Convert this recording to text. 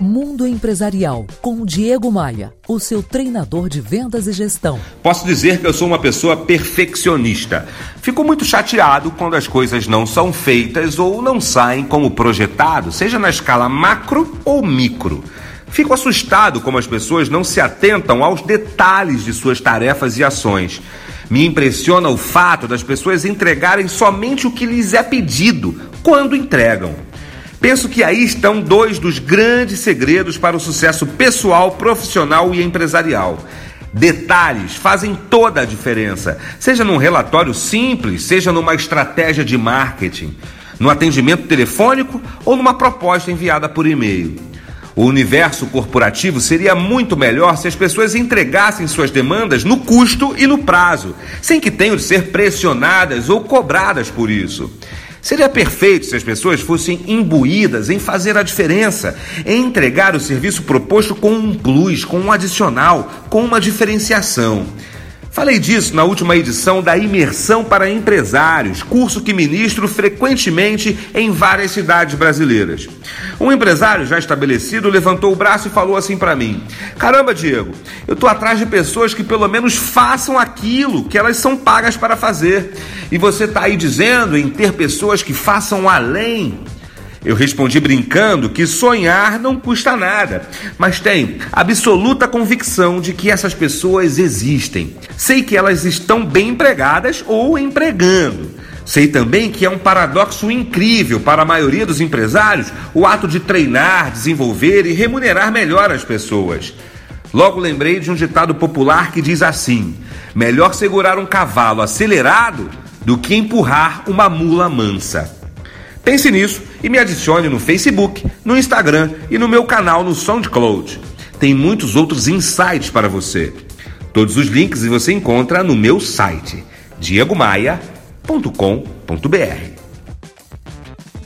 Mundo Empresarial com Diego Maia, o seu treinador de vendas e gestão. Posso dizer que eu sou uma pessoa perfeccionista. Fico muito chateado quando as coisas não são feitas ou não saem como projetado, seja na escala macro ou micro. Fico assustado como as pessoas não se atentam aos detalhes de suas tarefas e ações. Me impressiona o fato das pessoas entregarem somente o que lhes é pedido quando entregam. Penso que aí estão dois dos grandes segredos para o sucesso pessoal, profissional e empresarial. Detalhes fazem toda a diferença, seja num relatório simples, seja numa estratégia de marketing, no atendimento telefônico ou numa proposta enviada por e-mail. O universo corporativo seria muito melhor se as pessoas entregassem suas demandas no custo e no prazo, sem que tenham de ser pressionadas ou cobradas por isso. Seria perfeito se as pessoas fossem imbuídas em fazer a diferença, em entregar o serviço proposto com um plus, com um adicional, com uma diferenciação. Falei disso na última edição da Imersão para Empresários, curso que ministro frequentemente em várias cidades brasileiras. Um empresário já estabelecido levantou o braço e falou assim para mim: Caramba, Diego, eu tô atrás de pessoas que pelo menos façam aquilo que elas são pagas para fazer. E você tá aí dizendo em ter pessoas que façam além. Eu respondi brincando que sonhar não custa nada, mas tenho absoluta convicção de que essas pessoas existem. Sei que elas estão bem empregadas ou empregando. Sei também que é um paradoxo incrível para a maioria dos empresários o ato de treinar, desenvolver e remunerar melhor as pessoas. Logo lembrei de um ditado popular que diz assim: melhor segurar um cavalo acelerado do que empurrar uma mula mansa. Pense nisso e me adicione no Facebook, no Instagram e no meu canal no SoundCloud. Tem muitos outros insights para você. Todos os links você encontra no meu site diegomaia.com.br.